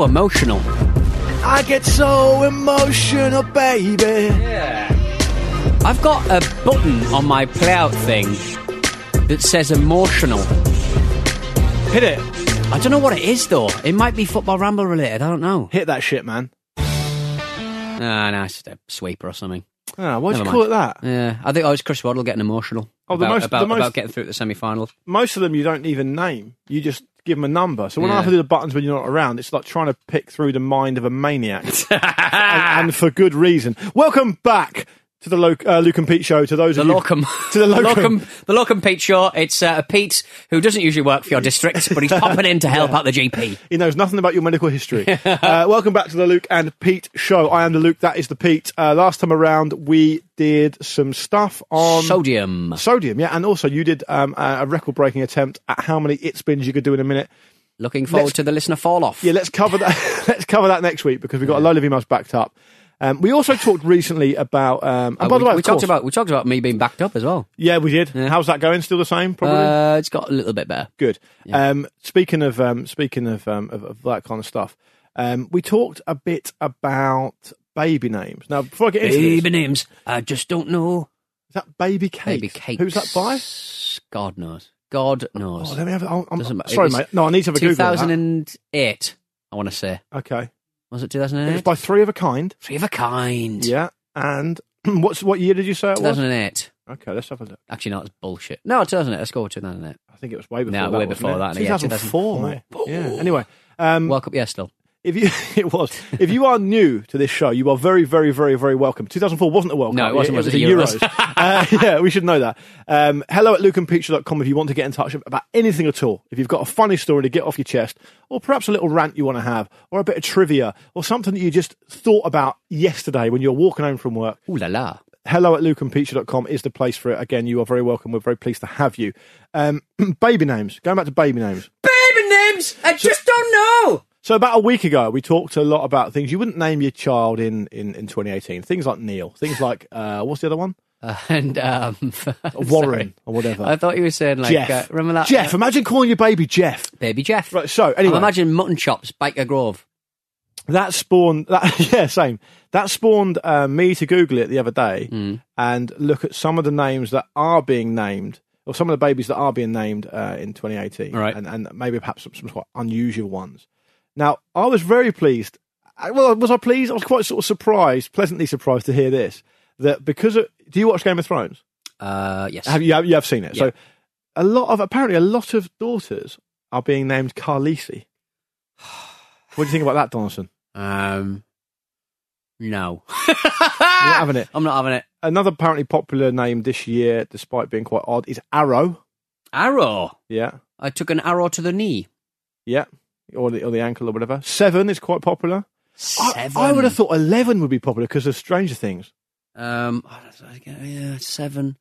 So emotional. I get so emotional, baby. I've got a button on my playout thing that says emotional. Hit it. I don't know what it is though. It might be football ramble related. I don't know. Hit that shit, man. Nah, nah, it's just a sweeper or something. Ah, why'd you Never call it that? Yeah, I think I was Chris Waddle getting emotional. Oh, the about, most- about, the most- about getting through the semi-finals. Most of them you don't even name. You just give them a number. So when I have to do the buttons when you're not around, it's like trying to pick through the mind of a maniac. and, and for good reason. Welcome back to the Lo- uh, Luke and Pete show. To those The of you locum, to the locum. the locum Pete show. It's uh, Pete who doesn't usually work for your district, but he's popping in to help out the GP. He knows nothing about your medical history. uh, welcome back to the Luke and Pete show. I am the Luke. That is the Pete. Uh, last time around, we did some stuff on Sodium. sodium. Yeah, and also you did um, a record-breaking attempt at how many it spins you could do in a minute. Looking forward Let's- to the listener fall off. Yeah, let's cover that. let's cover that next week because we've got a load of emails backed up. Um, we also talked recently about. Um, Uh, by we, the way, we talked about we talked about me being backed up as well. Yeah, we did. How's that going? Still the same? Probably. Uh, it's got a little bit better. Good. Um, speaking of um, speaking of, um, of of that kind of stuff, um, we talked a bit about baby names. Now, before I get into Baby this, names, I just don't know. is that Babycakes? Baby Kate. Who's that by? God knows. God knows. Oh, let me have. I'm, I'm, Doesn't matter. It sorry, mate. No, I need to have a Google. that. 2008, I want to say. Okay. Was it 2008? It was by Three of a Kind. Three of a kind. Yeah. And what's what year did you say it was? 2008. Okay, let's have a look. Actually, no, it's bullshit. No, 2008. Let's go with 2008. I think it was way before. No, that, way before that, yeah, 2004, 2004. mate. Yeah. Anyway, um, Welcome. Yeah, still. If you it was if you are new to this show, you are very, very, very, very welcome. 2004 wasn't a World No, Cup. it wasn't, It, was was it? a Euros. Euros. uh, yeah, we should know that. Um, hello at lukeandpeach.com if you want to get in touch about anything at all. If you've got a funny story to get off your chest, or perhaps a little rant you want to have, or a bit of trivia, or something that you just thought about yesterday when you're walking home from work, Ooh la la. hello at lukeandpeach.com is the place for it. Again, you are very welcome. We're very pleased to have you. Um, baby names. Going back to baby names. Baby names, I just don't know. So about a week ago, we talked a lot about things you wouldn't name your child in, in, in 2018. Things like Neil. Things like, uh, what's the other one? Uh, and um, Warren sorry. or whatever. I thought you were saying like, Jeff. uh, remember that Jeff. Imagine calling your baby Jeff. baby Jeff. Right. So I'm anyway, imagining mutton chops, Byker Grove. that spawned. That, yeah, same. That spawned uh, me to Google it the other day Hmm. and look at some of the names that are being named, or some of the babies that are being named uh, in 2018, Right. and, and maybe perhaps some, some quite unusual ones. Now, I was very pleased. Well, was I pleased? I was quite sort of surprised, pleasantly surprised to hear this. That because of, do you watch Game of Thrones? Uh, yes. Have you? You have seen it. Yeah. So a lot of apparently a lot of daughters are being named Khaleesi. What do you think about that, Donaldson? Um, no. You're not having it. I'm not having it. Another apparently popular name this year, despite being quite odd, is Arrow. Arrow. Yeah, I took an arrow to the knee. yeah, or the or the ankle or whatever. Seven is quite popular. I- Seven. I, would have thought eleven would be popular because of Stranger Things. Um, yeah, seven.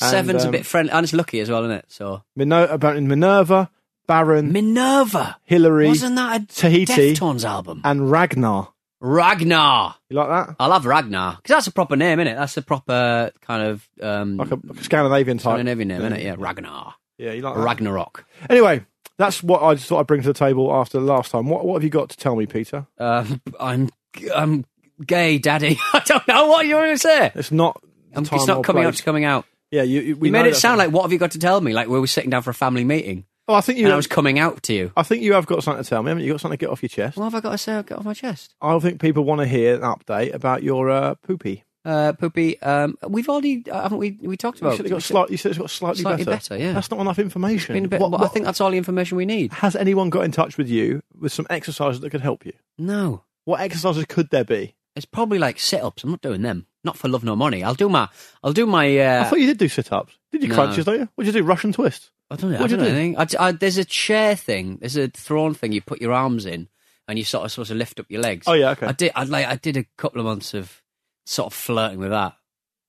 And, Seven's a um, bit friendly, and it's lucky as well, isn't it? So Mino- apparently Minerva, Baron, Minerva. Hillary, Wasn't that a Tahiti, Deftones album? and Ragnar. Ragnar. You like that? I love Ragnar because that's a proper name, isn't it? That's a proper kind of um, Like a, like a Scandinavian type. Scandinavian name, isn't it? Yeah, Ragnar. Yeah, you like that? Ragnarok. Anyway, that's what I just thought I'd bring to the table after the last time. What, what have you got to tell me, Peter? Um, I'm I'm gay, Daddy. I don't know what you want to say. It's not. Um, it's not coming out. It's coming out. Yeah, you. you- we You made it sound like what have you got to tell me? Like we were sitting down for a family meeting. Oh, I think you. and I was coming out to you. I think you have got something to tell me. Haven't you got something to get off your chest? What have I got to say? I get off my chest. I think people want to hear an update about your uh, poopy. Uh, Poopy, um, we've already, uh, haven't we? We talked You about. said, it got slight, you said it's got slightly, Slightly better, yeah. That's not enough information. Been a bit- What- well, I what- think that's all the information we need. has anyone got in touch with you with some exercises that could help you? No, What exercises could there be? it's probably like sit-ups. I'm not doing them. Not for love nor money. I'll do my. I'll do my. Uh, I thought you did do sit-ups. Did you no. crunches? Don't you? What did you do? Russian twists. I don't know. I What'd don't you know do? anything. I, I, there's a chair thing. There's a throne thing. You put your arms in, and you sort of supposed to lift up your legs. Oh, yeah, okay. I did. I like. I did a couple of months of sort of flirting with that.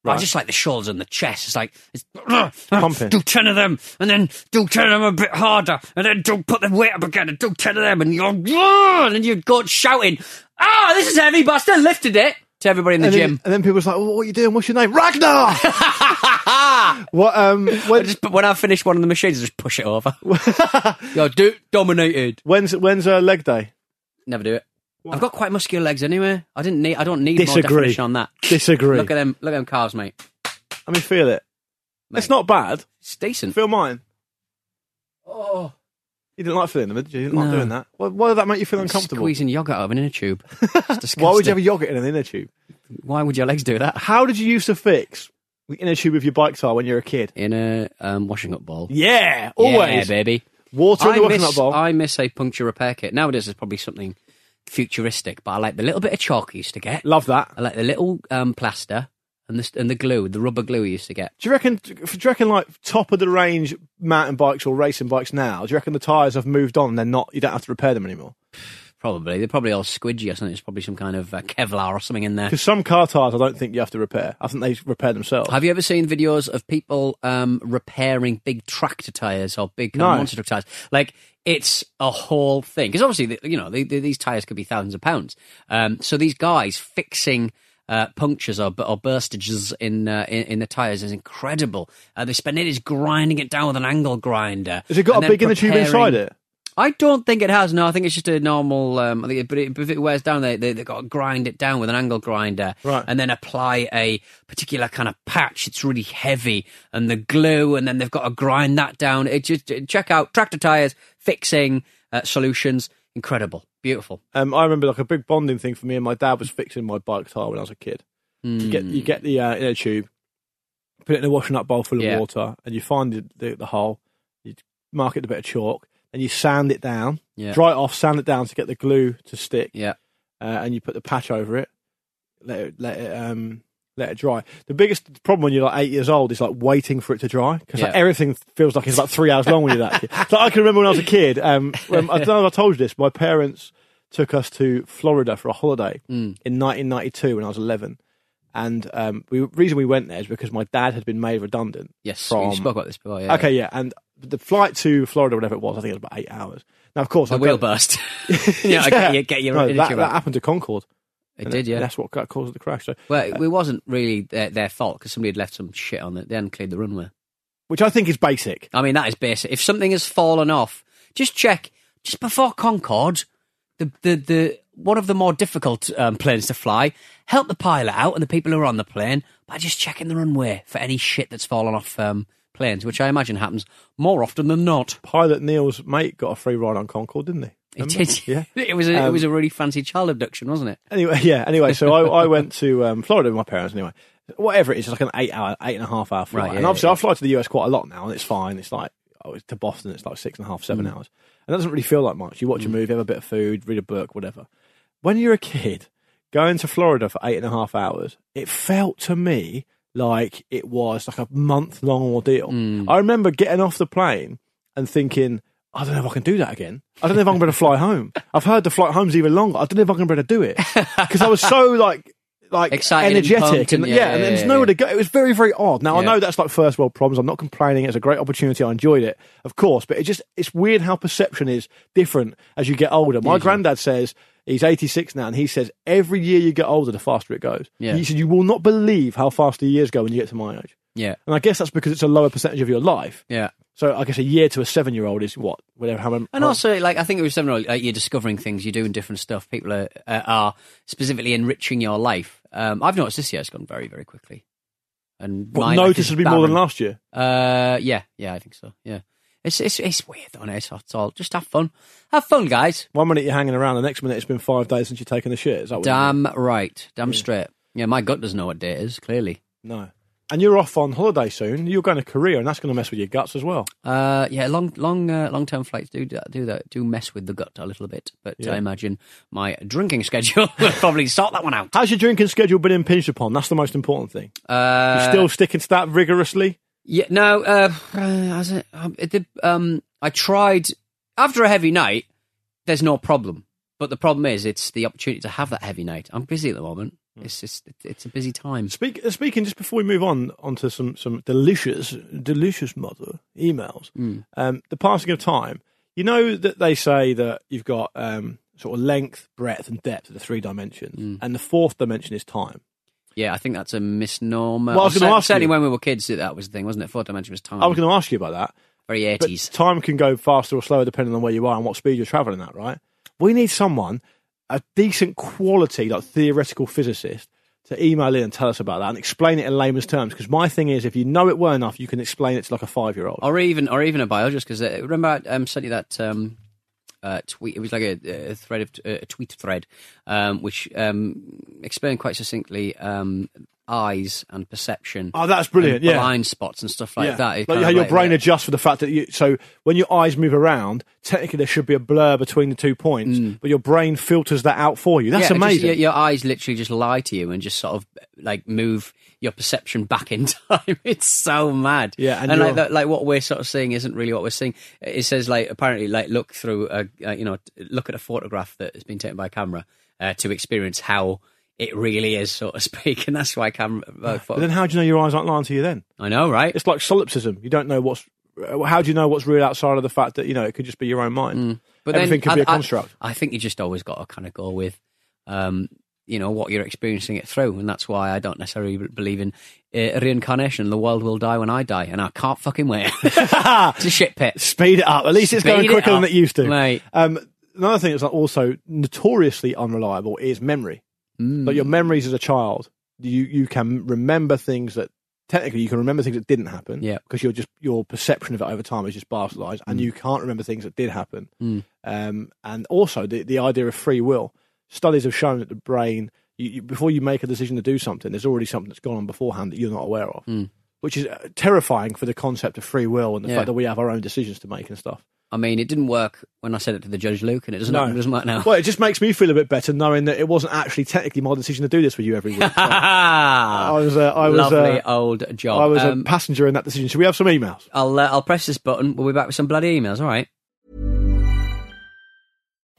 I Right. just like the shoulders and the chest. It's like it's Pumping. Do ten of them, and then do ten of them a bit harder, and then do put the weight up again, and do ten of them, and you're and then you go shouting, "Ah, this is heavy!" But I still lifted it to everybody in the and, gym. Then, and then people was like, well, "What are you doing? What's your name?" Ragnar. what? Um. I When, just, when I finish one of the machines, I just push it over. Yo, do dominated. when's when's uh, leg day? Never do it. I've got quite muscular legs anyway. I didn't need. I don't need more Disagree. definition on that. Disagree. Look at them. Look at them calves, mate. Let me feel it. It's not bad. It's decent. Feel mine. Oh, You didn't like feeling them, did you? You didn't like No. doing that. Why, why did that make you feel uncomfortable? squeezing yogurt out of an inner tube. It's. Why would you have a yogurt in an inner tube? Why would your legs do that? How did you used to fix the inner tube of your bike tire when you were a kid? In a um, washing up bowl. Yeah, always. Yeah, baby. Water in I the washing miss, up bowl. I miss a puncture repair kit. Nowadays, there's probably something futuristic, but I like the little bit of chalk I used to get. Love that. I like the little um, plaster and the and the glue, the rubber glue I used to get. Do you reckon? Do you reckon like top of the range mountain bikes or racing bikes now? Do you reckon the tires have moved on? and They're not. You don't have to repair them anymore. Probably they're probably all squidgy or something. It's probably some kind of uh, Kevlar or something in there. Because some car tires, I don't think you have to repair. I think they repair themselves. Have you ever seen videos of people um, repairing big tractor tires or big No. uh, monster truck tires? Like it's a whole thing because obviously you know the, the, these tires could be thousands of pounds. Um, so these guys fixing. Uh, punctures or, or burstages in, uh, in in the tires is incredible. Uh, they spend ages grinding it down with an angle grinder. Has it got a big inner tube inside it? I don't think it has. No, I think it's just a normal. Um, I think it, but it, if it wears down, they they have got to grind it down with an angle grinder, Right. and then apply a particular kind of patch. It's really heavy, and the glue, and then they've got to grind that down. It just check out tractor tires fixing uh, solutions. Incredible, beautiful. Um, I remember like a big bonding thing for me and my dad was fixing my bike tire when I was a kid. You get you get the uh, inner tube, put it in a washing up bowl full of Yeah. water, and you find the, the, the hole. You mark it with a bit of chalk, and you sand it down, Yeah. dry it off, sand it down to get the glue to stick, Yeah, uh, and you put the patch over it. Let it let it um let it dry. The biggest problem when you're like eight years old is like waiting for it to dry because like, everything feels like it's about three hours long when you're that kid. So I can remember when I was a kid. Um, when, I don't know if I told you this. My parents took us to Florida for a holiday Mm. in 1992 when I was 11. And um, the reason we went there is because my dad had been made redundant. yes. From, you spoke about this before. Yeah. Okay, yeah, and the flight to Florida, whatever it was, I think it was about eight hours. Now, of course, The I wheel burst. yeah, I get you. Get your No, that, that happened to Concorde. It did, yeah. That's what caused the crash. So, Well, it wasn't really their, their fault because somebody had left some shit on it. They hadn't cleared the runway. which I think is basic. I mean, that is basic. If something has fallen off, just check just before Concorde, the the, the one of the more difficult um, planes to fly. Help the pilot out and the people who are on the plane by just checking the runway for any shit that's fallen off um, planes, which I imagine happens more often than not. Pilot Neil's mate got a free ride on Concorde, didn't he? It did. Yeah. it was a, it Um, was a really fancy child abduction, wasn't it? Anyway, yeah. Anyway, so I, I went to um, Florida with my parents. Anyway, whatever it is, it's like an eight hour, eight and a half hour flight. Right, yeah, and obviously, yeah, I fly to the US quite a lot now, and it's fine. It's like oh, to Boston, it's like six and a half, seven Mm. hours, and that doesn't really feel like much. You watch a movie, have a bit of food, read a book, whatever. When you're a kid, going to Florida for eight and a half hours, it felt to me like it was like a month long ordeal. Mm. I remember getting off the plane and thinking. I don't know if I can do that again. I don't know if I'm going to fly home. I've heard the flight home's even longer. I don't know if I'm going to be able to do it because I was so like like Excited energetic and, and- yeah, yeah, and there's yeah, nowhere yeah. to go. It was very very odd. Now I know that's like first world problems. I'm not complaining. It's a great opportunity. I enjoyed it, of course, but it just it's weird how perception is different as you get older. My granddad says he's 86 now, and he says every year you get older, the faster it goes. Yeah. He said you will not believe how fast the years go when you get to my age. Yeah, And I guess that's because it's a lower percentage of your life. yeah. So I guess a year to a seven year old is what, whatever. How, And also, like I think it was seven. Like you're discovering things, you're doing different stuff. People are uh, are specifically enriching your life. Um, I've noticed this year it's gone very, very quickly. And what, my life is noticeably more than last year. Uh, yeah, yeah, I think so. Yeah, It's it's it's weird, on it? It's all just have fun, have fun, guys. One minute you're hanging around, the next minute it's been five days since you've taken a shit. Is that what you mean? Damn right, damn straight. Yeah, my gut doesn't know what day it is. Clearly, No. And you're off on holiday soon. You're going to Korea, and that's going to mess with your guts as well. uh, yeah, long long uh, long term flights do do that do mess with the gut a little bit. But Yeah. I imagine my drinking schedule will probably sort that one out. How's your drinking schedule been impinged upon? That's the most important thing. Uh, You're still sticking to that rigorously? Yeah, no. Uh, as um, did, um, I tried after a heavy night. There's no problem, but the problem is it's the opportunity to have that heavy night. I'm busy at the moment. It's just it's a busy time. Speak, uh, speaking, just before we move on onto some, some delicious, delicious mother emails, um, the passing of time, you know that they say that you've got um, sort of length, breadth, and depth of the three dimensions, and the fourth dimension is time. Yeah, I think that's a misnomer. Well, I was gonna cer- ask certainly you- when we were kids, that was the thing, wasn't it? Four dimension was time. I was going to ask you about that. Very But eighties. time can go faster or slower depending on where you are and what speed you're traveling at, right? We need someone, a decent quality, like theoretical physicist, to email in and tell us about that and explain it in layman's terms. Because my thing is, if you know it well enough, you can explain it to like a five year old. or even or even a biologist because uh, remember I um, sent you that um, uh, tweet. It was like a, a thread of a tweet thread, um, which um, explained quite succinctly um, eyes and perception. Oh, that's brilliant! Yeah, blind spots and stuff like yeah. that. It Like how your brain adjusts for the fact that you. So when your eyes move around, technically there should be a blur between the two points, but your brain filters that out for you. That's Mm. Yeah, it just- amazing. your, your eyes literally just lie to you and just sort of like move your perception back in time. It's so mad. Yeah, and and, like that, like what we're sort of seeing isn't really what we're seeing. It says like apparently like look through a uh, you know look at a photograph that has been taken by a camera uh, to experience how it really is, so to speak. And that's why camera. Uh, but then how do you know your eyes aren't lying to you? Then I know, right? it's like solipsism. You don't know what's. How do you know what's real outside of the fact that you know it could just be your own mind? Mm. But Everything then, could be a construct. I, think you just always got to kind of go with, um, you know, what you're experiencing it through, and that's why I don't necessarily believe in uh, reincarnation. The world will die when I die, and I can't fucking wait. it's a shit pit. Speed it up. At least it's Speed going it quicker than it used to. mate. Um, another thing that's also notoriously unreliable is memory. Mm. Like your memories as a child, you you can remember things that technically you can remember things that didn't happen. Yeah. Because you're just your perception of it over time is just bastardized, and you can't remember things that did happen. Mm. Um, and also the the idea of free will. Studies have shown that the brain, you, you, before you make a decision to do something, there's already something that's gone on beforehand that you're not aware of. Mm. Which is uh, terrifying for the concept of free will and the Yeah. fact that we have our own decisions to make and stuff. I mean, it didn't work when I said it to the judge Luke, and it doesn't, No. it doesn't work now. Well, it just makes me feel a bit better knowing that it wasn't actually technically my decision to do this with you every week. So I was, uh, I was, Lovely uh, old job. I was Um, a passenger in that decision. Should we have some emails? I'll uh, I'll press this button. We'll be back with some bloody emails. All right.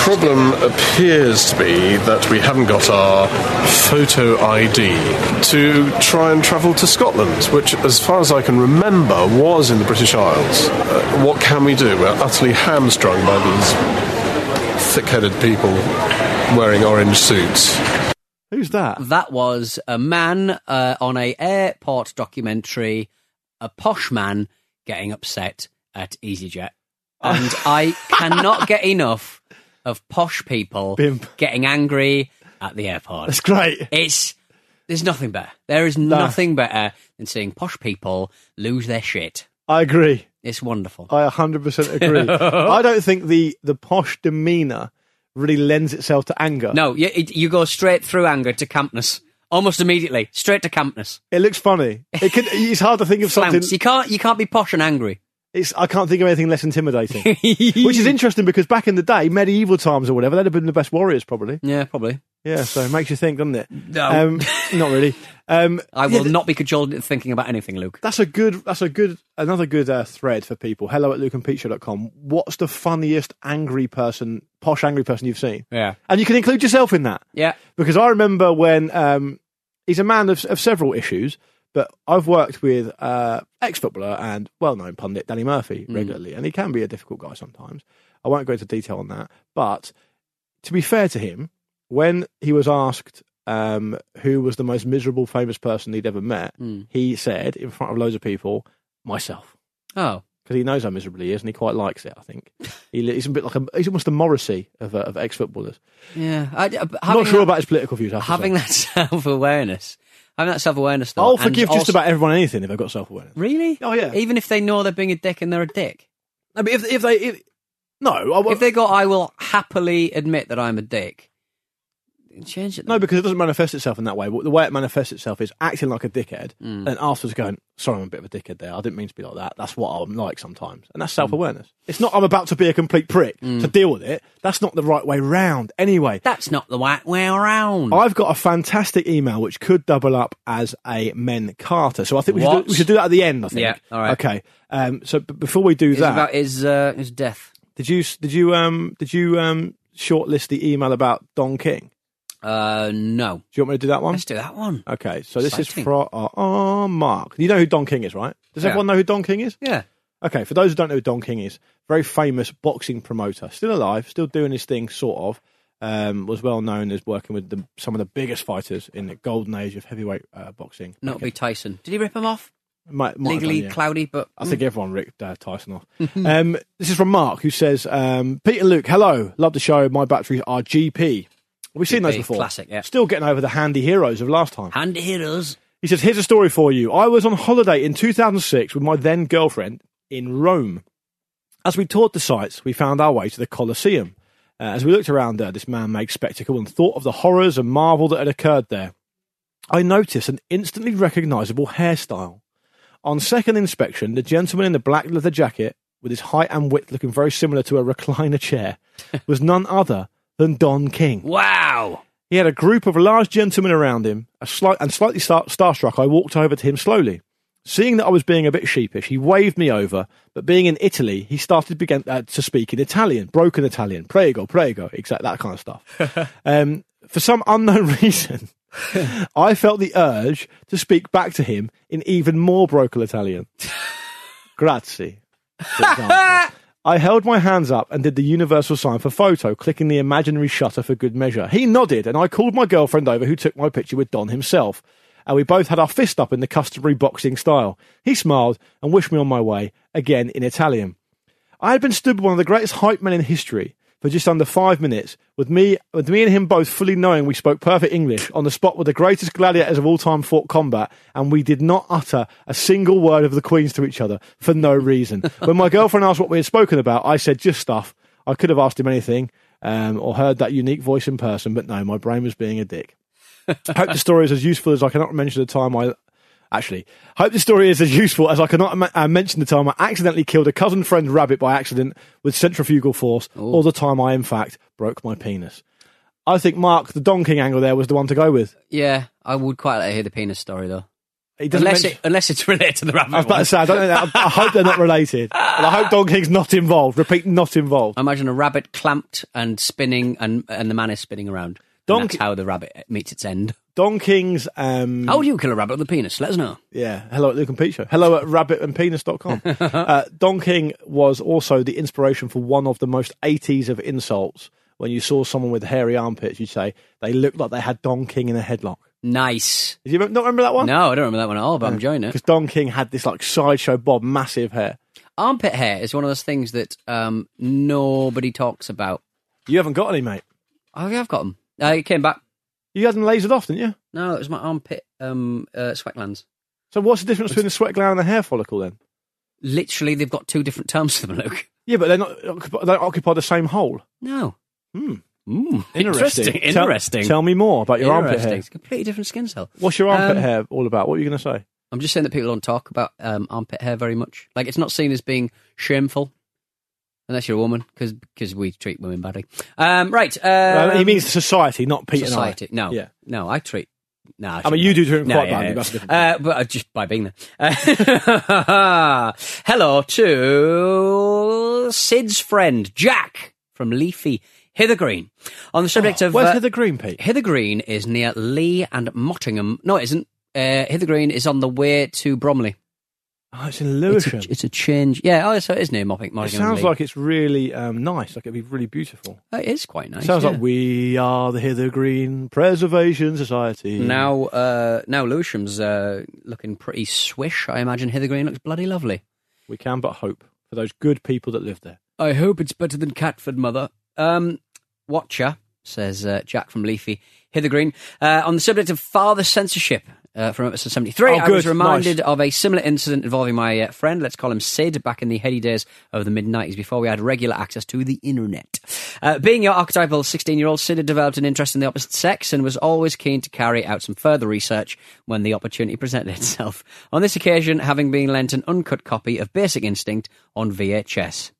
problem appears to be that we haven't got our photo ID to try and travel to Scotland, which, as far as I can remember, was in the British Isles. Uh, what can we do? We're utterly hamstrung by these thick headed people wearing orange suits. Who's that? That was a man uh, on a airport documentary, a posh man getting upset at EasyJet, and I cannot get enough of posh people Bimp. getting angry at the airport. That's great. It's There's nothing better. There is nothing better than seeing posh people lose their shit. I agree. It's wonderful. I 100% agree. I don't think the, the posh demeanour really lends itself to anger. No, you, it- you go straight through anger to campness. Almost immediately. Straight to campness. It looks funny. It can, it's hard to think of something. You can't, you can't be posh and angry. It's, I can't think of anything less intimidating. Which is interesting because back in the day, medieval times or whatever, they'd have been the best warriors probably. Yeah, probably. Yeah, so it makes you think, doesn't it? No. Um, not really. Um, I will not be cajoled into thinking about anything, Luke. That's a good. That's a good. Another good uh, thread for people. Hello at lukeandpeteshow.com. What's the funniest angry person, posh angry person you've seen? Yeah. And you can include yourself in that. Yeah. Because I remember when um, he's a man of, of several issues, but I've worked with uh, ex-footballer and well-known pundit Danny Murphy regularly, and he can be a difficult guy sometimes. I won't go into detail on that, but to be fair to him, when he was asked um, who was the most miserable famous person he'd ever met, he said in front of loads of people, myself. Oh. Because he knows how miserable he is and he quite likes it, I think. he, he's a bit like a, he's almost the Morrissey of, uh, of ex footballers. Yeah. I, I'm not sure about his political views. Having that self awareness. Having that self awareness, though. I'll and forgive just also- about everyone anything if they've got self awareness. Really? Oh, yeah. Even if they know they're being a dick and they're a dick. I mean, if, if they. If, no, I, won't- If they go, I will happily admit that I'm a dick. Change it. no, because it doesn't manifest itself in that way. The way it manifests itself is acting like a dickhead Mm. and afterwards going, sorry, I'm a bit of a dickhead there. I didn't mean to be like that. That's what I'm like sometimes. And Mm. that's self awareness. It's not I'm about to be a complete prick to deal with it. That's not the right way round. Anyway, That's not the right way around. I've got a fantastic email which could double up as a men Carter. So I think we should, do, we should do that at the end. I think. Yeah, all right. Okay. Um, so b- before we do It's that, about his uh, his death. did you did you um did you um shortlist the email about Don King? Uh, no. Do you want me to do that one? Let's do that one. Okay. So this Exciting. is from uh, uh, Mark. You know who Don King is, right? Does Yeah. everyone know who Don King is? Yeah. Okay, for those who don't know who Don King is, very famous boxing promoter, still alive, still doing his thing, sort of. Um, was well known as working with the, some of the biggest fighters in the golden age of heavyweight uh, boxing. Not be Tyson. Did he rip him off? Might- might have Legally done, yeah. cloudy, but I think everyone ripped uh, Tyson off. um, this is from Mark, who says, um, Pete and Luke, hello, love the show. My batteries are GP. We've seen those before. classic, yeah. Still getting over the handy heroes of last time. handy heroes. He says, Here's a story for you. I was on holiday in 2006 with my then girlfriend in Rome. As we toured the sites, we found our way to the Colosseum. Uh, as we looked around uh, this man made spectacle and thought of the horrors and marvel that had occurred there, I noticed an instantly recognisable hairstyle. On second inspection, the gentleman in the black leather jacket, with his height and width looking very similar to a recliner chair, was none other than Don King. Wow. He had a group of large gentlemen around him, a slight, and slightly star- starstruck, I walked over to him slowly. Seeing that I was being a bit sheepish, he waved me over, but being in Italy, he started began, uh, to speak in Italian, broken Italian, prego, prego, exact that kind of stuff. um, for some unknown reason, I felt the urge to speak back to him in even more broken Italian. Grazie. I held my hands up and did the universal sign for photo, clicking the imaginary shutter for good measure. He nodded, and I called my girlfriend over, who took my picture with Don himself. And we both had our fist up in the customary boxing style. He smiled and wished me on my way, again in Italian. I had been stood with one of the greatest hype men in history for just under five minutes, with me, with me and him both fully knowing we spoke perfect English, on the spot with the greatest gladiators of all time fought combat, and we did not utter a single word of the Queen's to each other for no reason. when my girlfriend asked what we had spoken about, I said just stuff. I could have asked him anything, um, or heard that unique voice in person, but no, my brain was being a dick. I hope the story is as useful as I cannot mention the time I. Actually, hope the story is as useful as I cannot ma- uh, mention the time I accidentally killed a cousin friend rabbit by accident with centrifugal force, or the time I, in fact, broke my penis. I think Mark, the Don King angle there, was the one to go with. Yeah, I would quite like to hear the penis story though. He doesn't Unless mention- it, unless it's related to the rabbit. I was about one. to say, I don't know. That. I hope they're not related. But I hope Don King's not involved. Repeat, not involved. I imagine a rabbit clamped and spinning, and and the man is spinning around. And Donkey- that's how the rabbit meets its end. Don King's. Um, How do you kill a rabbit with a penis? Let us know. Yeah. Hello at Luke and Pete Show. Hello at rabbitandpenis.com. uh, Don King was also the inspiration for one of the most 80s of insults. When you saw someone with hairy armpits, you'd say they looked like they had Don King in a headlock. Nice. Did you not remember that one? No, I don't remember that one at all, but I'm enjoying it. Because Don King had this like sideshow bob, massive hair. Armpit hair is one of those things that um, nobody talks about. You haven't got any, mate. Oh, I've got them. Uh, it came back. You had them lasered off, didn't you? No, it was my armpit um, uh, sweat glands. So what's the difference between the sweat gland and the hair follicle then? Literally, they've got two different terms for them, Luke. Yeah, but they're not they don't occupy the same hole. No. Hmm. Mm, Interesting. interesting. Tell- Interesting. Tell, me more about your armpit hair. It's a completely different skin cell. What's your armpit Um, hair all about? What are you going to say? I'm just saying that people don't talk about um, armpit hair very much. Like it's not seen as being shameful, unless you're a woman, because we treat women badly. Um, right. Um, Uh, he means society, not Pete society. and I. No, Yeah. no, I treat. No, I mean, you do treat them No, quite yeah, badly. yeah. That's a Uh, but uh, just by being there. Uh, hello to Sid's friend Jack from Leafy Hither Green. On the subject of Where's uh, Heather Green, Pete? Hither Green is near Lee and Mottingham. No, it isn't. Uh, Hither Green is on the way to Bromley. Oh, it's in It's Lewisham. a, it's a change. Yeah, oh, so it is near Mopping. It sounds like it's really um, nice. Like it'd be really beautiful. Uh, it is quite nice. sounds yeah. like we are the Hither Green Preservation Society. Now, uh, now Lewisham's uh, looking pretty swish. I imagine Hither Green looks bloody lovely. we can but hope for those good people that live there. I hope it's better than Catford, mother. Um, Watcher, says uh, Jack from Leafy Hither Green. Uh, on the subject of father censorship uh, from episode 73, Oh, I was reminded Nice. of a similar incident involving my uh, friend, let's call him Sid, back in the heady days of the mid 90s before we had regular access to the internet. Uh, being your archetypal 16 year old, Sid had developed an interest in the opposite sex and was always keen to carry out some further research when the opportunity presented itself. On this occasion, having been lent an uncut copy of Basic Instinct on VHS.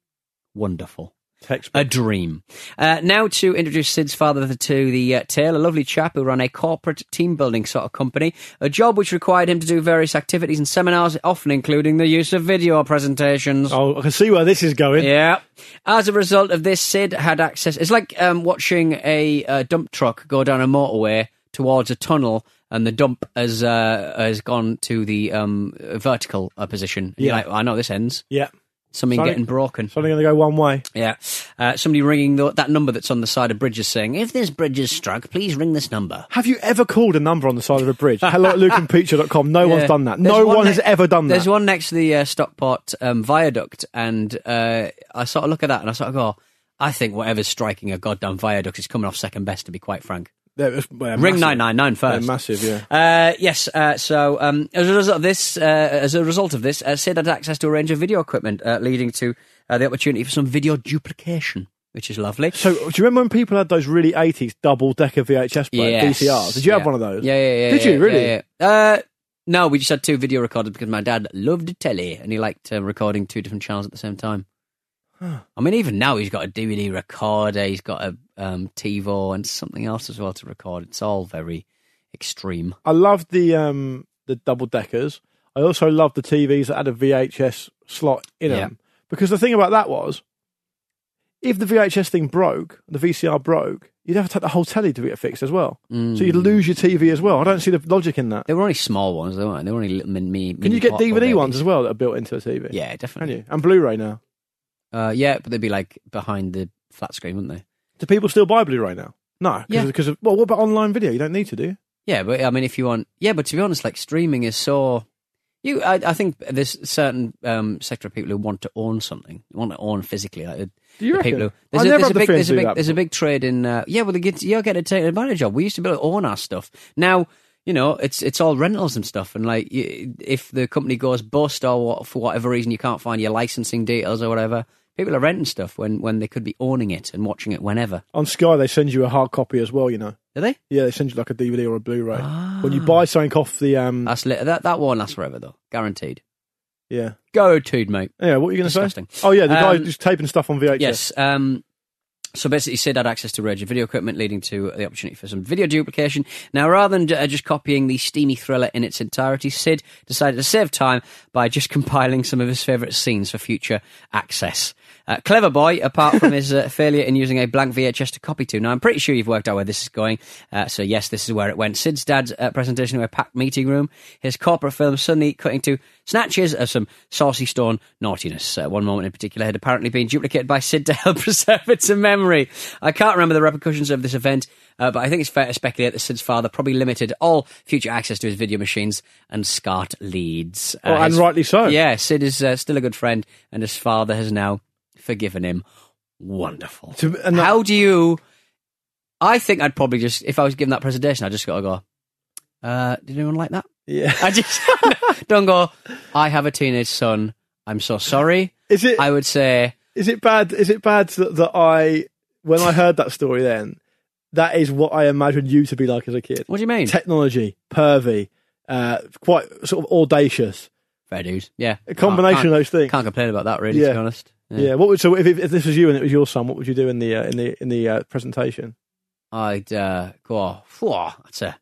Wonderful. Textbook. A dream. Uh, now to introduce Sid's father to the uh, tale, a lovely chap who ran a corporate team building sort of company, a job which required him to do various activities and seminars, often including the use of video presentations. oh, I can see where this is going. Yeah. As a result of this, Sid had access. It's like um, watching a, uh dump truck go down a motorway towards a tunnel, and the dump has uh, has gone to the um, vertical uh, position. Yeah. like, I know this ends. Yeah. Something Sorry. getting broken. Something going to go one way. Yeah. Uh, somebody ringing the, that number that's on the side of bridges saying, if this bridge is struck, please ring this number. Have you ever called a number on the side of a bridge? Hello at lukeandpeteshow.com. No one's done that. There's no one ne- has ever done that. There's one next to the uh, Stockport um, viaduct, and uh, I sort of look at that and I sort of go, I think whatever's striking a goddamn viaduct is coming off second best, to be quite frank. Ring massive. 999 They're massive, yeah. Uh, yes. Uh, so, um, as a result of this, uh, as a result of this, uh, Sid had access to a range of video equipment, uh, leading to uh, the opportunity for some video duplication, which is lovely. So, do you remember when people had those really 80s double decker VHS players, Yes. VCRs? Did you have Yeah. one of those? Yeah, yeah, yeah. Did yeah, you really? Yeah. Uh, no, we just had two video recorders because my dad loved telly and he liked uh, recording two different channels at the same time. I mean, even now he's got a DVD recorder, he's got a um, TiVo and something else as well to record. It's all very extreme. I love the um, the double deckers. I also love the TVs that had a VHS slot in Yeah. them. Because the thing about that was, if the VHS thing broke, the VCR broke, you'd have to take the whole telly to get it fixed as well. So Mm. you'd lose your TV as well. I don't see the logic in that. They were only small ones, they weren't. They were only little mini. Can you get DVD ones as well that are built into the TV? Yeah, Can definitely. you? And Blu-ray now. Uh, yeah, but they'd be like behind the flat screen, wouldn't they? Do people still buy Blu-ray now? No, Yeah. because of well, what about online video? You don't need to do. you? Yeah, but I mean, if you want, yeah, but to be honest, like streaming is so. You, I, I think there's certain um, sector of people who want to own something, want to own physically. Like the, Do you the reckon? people who, I there's, a, never there's had a big, feeling there's a big, that there's a big trade in. Uh, yeah, well, they get, you're getting taken advantage of. We used to be able to own our stuff. Now, you know, it's it's all rentals and stuff. And like, you, if the company goes bust or what, for whatever reason you can't find your licensing details or whatever, people are renting stuff when when they could be owning it and watching it whenever. On Sky, they send you a hard copy as well. You know. Do they? Yeah, they send you like a DVD or a Blu-ray when Ah. you buy something off the. um That's that that won't last forever though, guaranteed. Yeah. go Guaranteed, mate. Yeah. What are you going to say? Disgusting. Oh yeah, the guy Um, just taping stuff on VHS. Yes. Um, so basically, Sid had access to of video equipment, leading to the opportunity for some video duplication. Now, rather than uh, just copying the steamy thriller in its entirety, Sid decided to save time by just compiling some of his favourite scenes for future access. Uh, clever boy, apart from his uh, failure in using a blank VHS to copy to. Now, I'm pretty sure you've worked out where this is going. Uh, so, yes, this is where it went. Sid's dad's uh, presentation to a packed meeting room. His corporate film suddenly cutting to snatches of some saucy stone naughtiness. Uh, one moment in particular had apparently been duplicated by Sid to help preserve it to memory. I can't remember the repercussions of this event, uh, but I think it's fair to speculate that Sid's father probably limited all future access to his video machines and scarred leads. Oh, and his- rightly so. Yeah, Sid is uh, still a good friend, and his father has now forgiven him. Wonderful. To- that- How do you I think I'd probably just, if I was given that presentation, I just got to go. Uh, did anyone like that? Yeah. I just don't go. I have a teenage son. I'm so sorry. Is it? I would say Is it bad? Is it bad that, that I, when I heard that story, then that is what I imagined you to be like as a kid. What do you mean? Technology, pervy, uh, quite sort of audacious. fair dues. Yeah, A combination of those things. Can't complain about that, really. To be honest. Yeah. What would so if, if this was you and it was your son, what would you do in the uh, in the in the uh, presentation? I'd uh, go. Whoa, that's a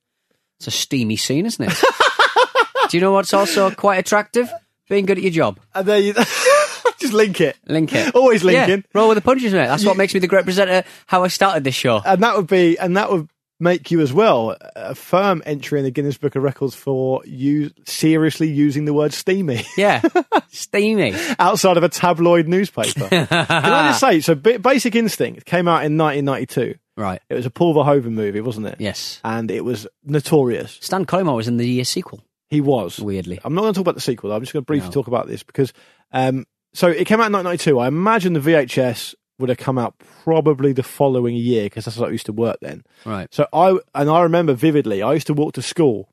it's a steamy scene, isn't it? do you know what's also quite attractive? Being good at your job. And there you just link it. Link it. Always Yeah, linking. roll with the punches, mate. That's what makes me the great presenter. How I started this show. and that would be and that would make you as well a firm entry in the Guinness Book of Records for you seriously using the word steamy Yeah, steamy. outside of a tabloid newspaper. Can I just say, so Ba- Basic Instinct came out in 1992. Right. It was a Paul Verhoeven movie, wasn't it? Yes. And it was notorious. Stan Collymore was in the uh, sequel. He was. Weirdly. I'm not going to talk about the sequel. though. I'm just going to briefly No. talk about this because um, so it came out in 1992. I imagine the VHS would have come out probably the following year because that's what I used to work then. Right. So I and I remember vividly. I used to walk to school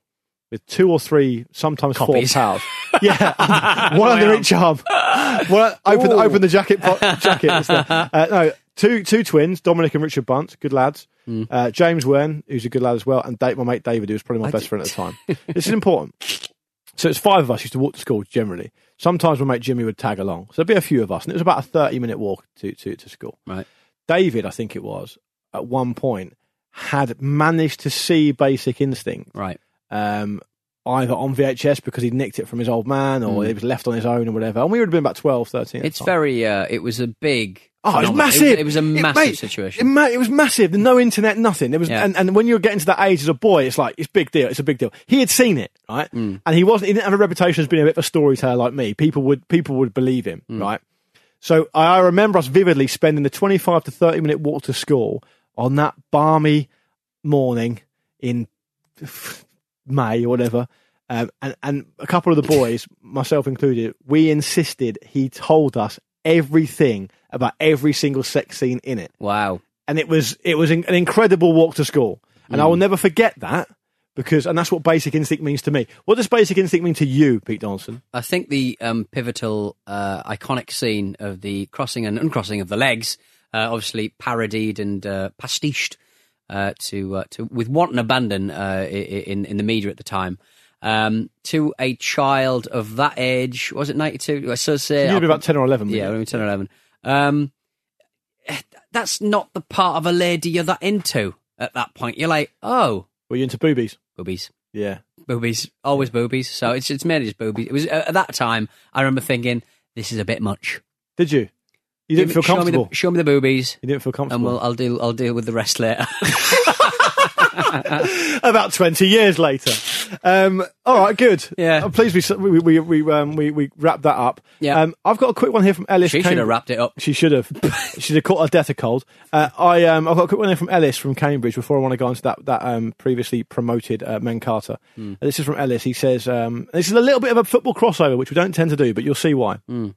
with two or three, sometimes Copies. four pals. yeah, one under each arm. One, open Ooh. open the jacket po- jacket. Uh, no, two two twins, Dominic and Richard Bunt, good lads. Hmm. Uh, James Wen, who's a good lad as well, and Dave, my mate David, who was probably my I best did- friend at the time. this is important. So it's five of us used to walk to school generally. Sometimes my mate Jimmy would tag along. So there'd be a few of us, and it was about a thirty minute walk to to, to school. Right. David, I think it was, at one point had managed to see Basic Instinct Right. um, either on VHS because he'd nicked it from his old man or Mm. it was left on his own or whatever. And we would have been about 12, 13. It's very. Uh, it was a big. Oh, it was massive. It was, a massive mate, situation. It, ma- it was massive. No internet, nothing. It was, Yeah. and, and when you're getting to that age as a boy, it's like it's a big deal. It's a big deal. He had seen it, right? Mm. And he wasn't. He didn't have a reputation as being a bit of a storyteller like me. People would people would believe him, Mm. right? So I I remember us vividly spending the 25 to 30 minute walk to school on that balmy morning in May or whatever. Um, and, and a couple of the boys, myself included, we insisted he told us everything about every single sex scene in it. wow. And it was it was an incredible walk to school. And I will never forget that because and that's what basic instinct means to me. What does basic instinct mean to you, Pete Donaldson? I think the um, pivotal, uh, iconic scene of the crossing and uncrossing of the legs, uh, obviously parodied and uh, pastiched uh, to uh, to with wanton abandon uh, in in the media at the time. Um, to a child of that age, was it ninety two? So say You'd be about 10 or 11. yeah, maybe 10 or 11. Um, that's not the part of a lady you're that into at that point. You're like, oh, Were you into boobies? boobies, Yeah. boobies, always boobies. So it's it's mainly just boobies. It was uh, at that time. I remember thinking, this is a bit much. Did you? You didn't Give feel me- show me the- comfortable. Show me the, boobies, You didn't feel comfortable. and we'll I'll deal I'll deal with the rest later. about 20 years later. Um, all right, good. Yeah. I'm pleased we we we we, um, we, we wrapped that up. Yeah. Um, I've got a quick one here from Ellis. she should have wrapped it up. She should have. she should have caught her death a cold. Uh, I um, I've got a quick one here from Ellis from Cambridge before I want to go on to that that um, previously promoted uh, Men Carter. Hmm. Uh, This is from Ellis. He says um, this is a little bit of a football crossover, which we don't tend to do, but you'll see why. Hmm.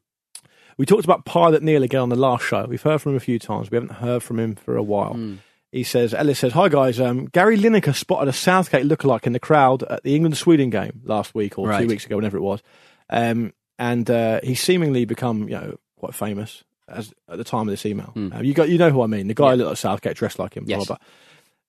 We talked about Pilot Neil again on the last show. We've heard from him a few times. We haven't heard from him for a while. Hmm. He says, Ellis says, Hi guys, um, Gary Lineker spotted a Southgate lookalike in the crowd at the England Sweden game last week or Right. two weeks ago, whenever it was. Um, and uh, he's seemingly become, you know, quite famous as at the time of this email. Uh, you got, you know who I mean? The guy. Yeah. looked like Southgate, dressed like him. Blah, Yes. blah, blah.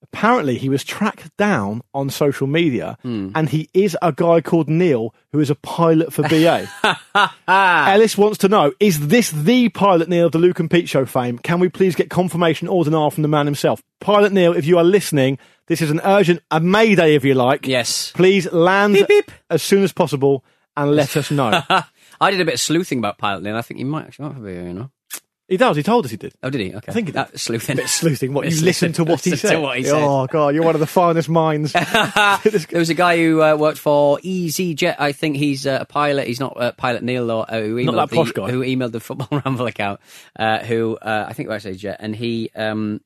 Apparently, he was tracked down on social media, Hmm. and he is a guy called Neil who is a pilot for BA. Ellis wants to know: Is this the pilot Neil of the Luke and Pete Show fame? Can we please get confirmation or denial from the man himself? Pilot Neil, if you are listening, this is an urgent, a mayday, if you like. Yes. Please land Beep, beep. as soon as possible and let us know. I did a bit of sleuthing about Pilot Neil. I think he might actually might be, you know. He does. He told us he did. Oh, did he? Okay. I think he did. Uh, sleuthing. bit sleuthing. What you Listen- to what he said? to what he said. Oh god, you're one of the finest minds. there was a guy who uh, worked for EasyJet. I think he's uh, a pilot. He's not uh, Pilot Neil, though, uh, who emailed Not that the, guy. who emailed the Football Ramble account. Uh, who uh, I think works at EasyJet, and he um,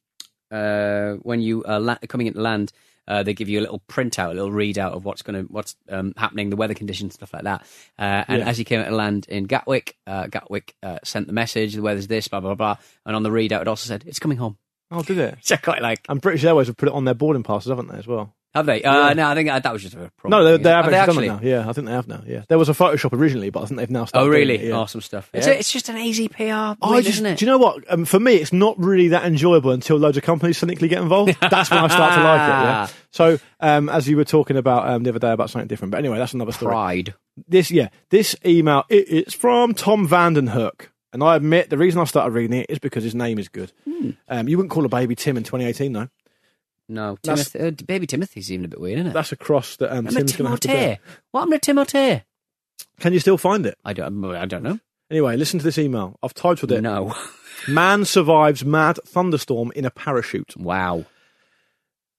uh, when you uh, la- coming into land. Uh, they give you a little printout, a little readout of what's going to what's um, happening, the weather conditions, stuff like that. Uh, and Yeah. as he came out to land in Gatwick, uh, Gatwick uh, sent the message: the weather's this, blah blah blah. And on the readout, it also said it's coming home. Oh, did it? I quite like. And British Airways have put it on their boarding passes, haven't they, as well? Have they? Uh, No, I think uh, that was just a problem. No, they, they have, have actually, done it now. Yeah, I think they have now. Yeah, there was a Photoshop originally, but I think they've now started. Oh, doing really? it, yeah. Awesome stuff. It's, Yeah. a, it's just an easy PR, I win, just, isn't it? do you know what? Um, for me, it's not really that enjoyable until loads of companies cynically get involved. That's when I start to like it. Yeah. So, um, as you were talking about um, the other day about something different, but anyway, that's another story. Pride. This, yeah, this email it, it's from Tom Vandenhoek, and I admit the reason I started reading it is because his name is good. Hmm. Um, you wouldn't call a baby Tim in 2018, though. No, That's- uh, baby Timothy's even a bit weird, isn't it? That's a cross that um, I'm a Tim's going to have to. Timothy. What happened to Timothy? Can you still find it? I don't. I don't know. Anyway, listen to this email. I've titled it No. Man Survives Mad Thunderstorm in a Parachute. Wow.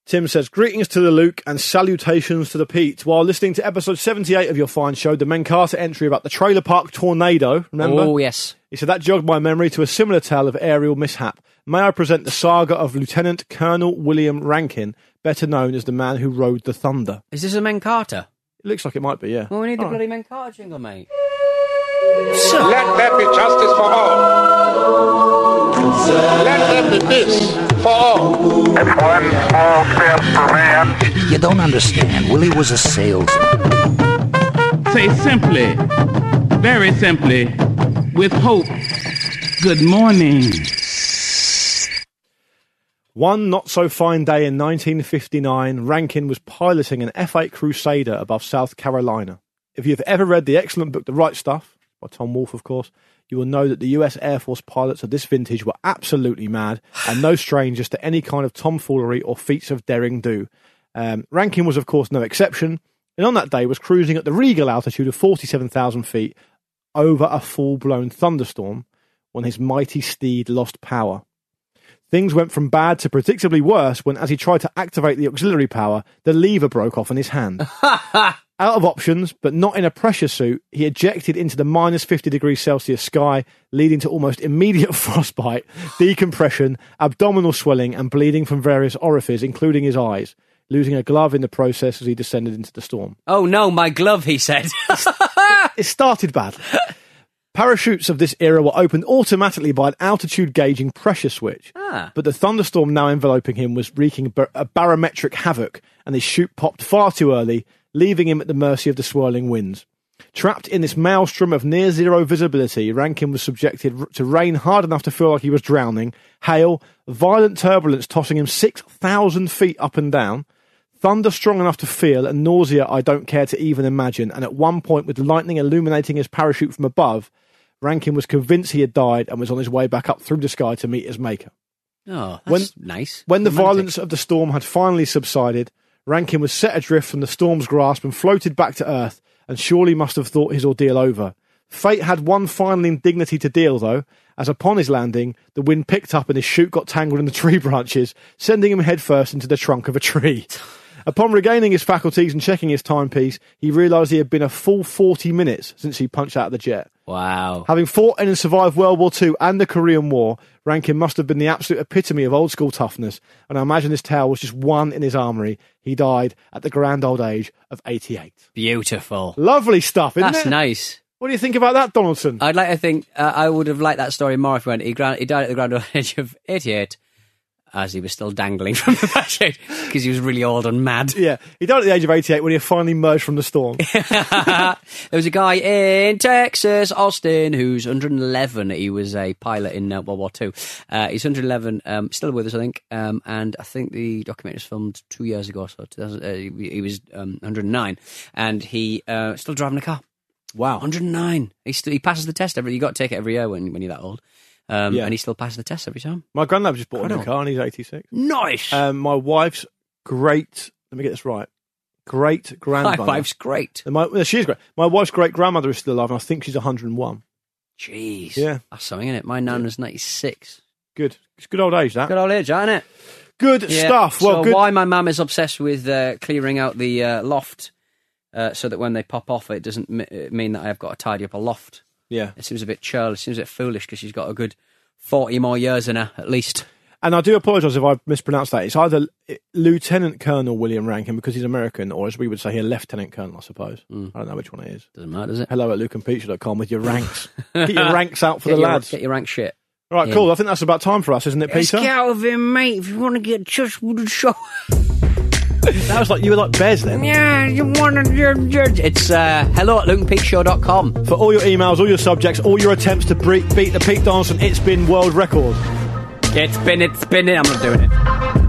Tim says, Greetings to the Luke and salutations to the Pete. While listening to episode 78 of your fine show, the Menkata entry about the trailer park tornado, remember? Oh yes. He said that jogged my memory to a similar tale of aerial mishap. May I present the saga of Lieutenant Colonel William Rankin, better known as the man who rode the Thunder. Is this a Menkata? It looks like it might be, yeah. Well, we need the All right. bloody Menkata jingle, mate. Let there be justice for all. Let there be peace for all. It's one small step for man. You don't understand. Willie was a salesman. Say simply, very simply, with hope, good morning. One not so fine day in 1959, Rankin was piloting an F 8 Crusader above South Carolina. If you've ever read the excellent book The Right Stuff, by Tom Wolfe, of course, you will know that the US Air Force pilots of this vintage were absolutely mad and no strangers to any kind of tomfoolery or feats of daring do. Um, Rankin was, of course, no exception, and on that day was cruising at the regal altitude of 47,000 feet over a full blown thunderstorm when his mighty steed lost power. Things went from bad to predictably worse when, as he tried to activate the auxiliary power, the lever broke off in his hand. Out of options, but not in a pressure suit, he ejected into the minus 50 degrees Celsius sky, leading to almost immediate frostbite, decompression, abdominal swelling, and bleeding from various orifices, including his eyes, losing a glove in the process as he descended into the storm. Oh no, my glove. He said. It started bad. Parachutes of this era were opened automatically by an altitude gauging pressure switch. Ah. But the thunderstorm now enveloping him was wreaking bar- a barometric havoc, and his chute popped far too early, leaving him at the mercy of the swirling winds. Trapped in this maelstrom of near zero visibility, Rankin was subjected r- to rain hard enough to feel like he was drowning, hail, violent turbulence tossing him 6,000 feet up and down, thunder strong enough to feel, and nausea I don't care to even imagine. And at one point, with lightning illuminating his parachute from above, Rankin was convinced he had died and was on his way back up through the sky to meet his maker. Oh, When- that's nice. When the Romantic. violence of the storm had finally subsided, Rankin was set adrift from the storm's grasp and floated back to earth, and surely must have thought his ordeal over. Fate had one final indignity to deal, though, as upon his landing, the wind picked up and his chute got tangled in the tree branches, sending him headfirst into the trunk of a tree. Upon regaining his faculties and checking his timepiece, he realised he had been a full 40 minutes since he punched out of the jet. Wow. Having fought in and survived World War II and the Korean War, Rankin must have been the absolute epitome of old school toughness, and I imagine this tale was just one in his armoury. He died at the grand old age of 88. Beautiful. Lovely stuff, isn't it? That's it? nice. What do you think about that, Donaldson? I'd like to think uh, I would have liked that story more if he went. He, gra- he died at the grand old age of 88 as he was still dangling from the parachute because he was really old and mad. yeah, he died at the age of 88 when he finally emerged from the storm. there was a guy in Texas, Austin, who's 111. He was a pilot in uh, World War Two. Uh, he's 111, um, still with us, I think. Um, and I think the documentary was filmed two years ago, so 2000, uh, he, was um, 109, and he uh, still driving a car. Wow. 109. He still he passes the test every. You got to take it every year when when you're that old. Um, Yeah. and he still passes the test every time. My granddad just bought a new car and he's 86. Nice. Um, my wife's great, let me get this right, great My wife's great. My, well, she is great. My wife's great grandmother is still alive and I think she's 101. Jeez. Yeah. That's something, is it? My nan was 96. Good. It's good old age, that. Good old age, isn't it? Good Yeah. stuff. Well, so good. why my mum is obsessed with uh, clearing out the uh, loft uh, so that when they pop off, it doesn't m- uh, mean that I've got to tidy up a loft. Yeah. It seems a bit churlish. It seems a bit foolish because she's got a good 40 more years in her, at least. And I do apologise if I mispronounced that. It's either Lieutenant Colonel William Rankin because he's American, or as we would say here, Lieutenant Colonel, I suppose. Hmm. I don't know which one it is. Doesn't matter, does it? Hello at lukeandpeach.com with your ranks. Get your ranks out for Get the your, lads. Get your rank shit. All right, Yeah. cool. I think that's about time for us, isn't it, Let's Peter? get out of here, mate. If you want to get in touch with the show. That was like you were like Bez then. Yeah, you want to. Judge it's uh, hello at lukeandpeteshow.com. For all your emails, all your subjects, all your attempts to bre- beat the Pete Donaldson It's Been world record. It's been, it's been it. I'm not doing it.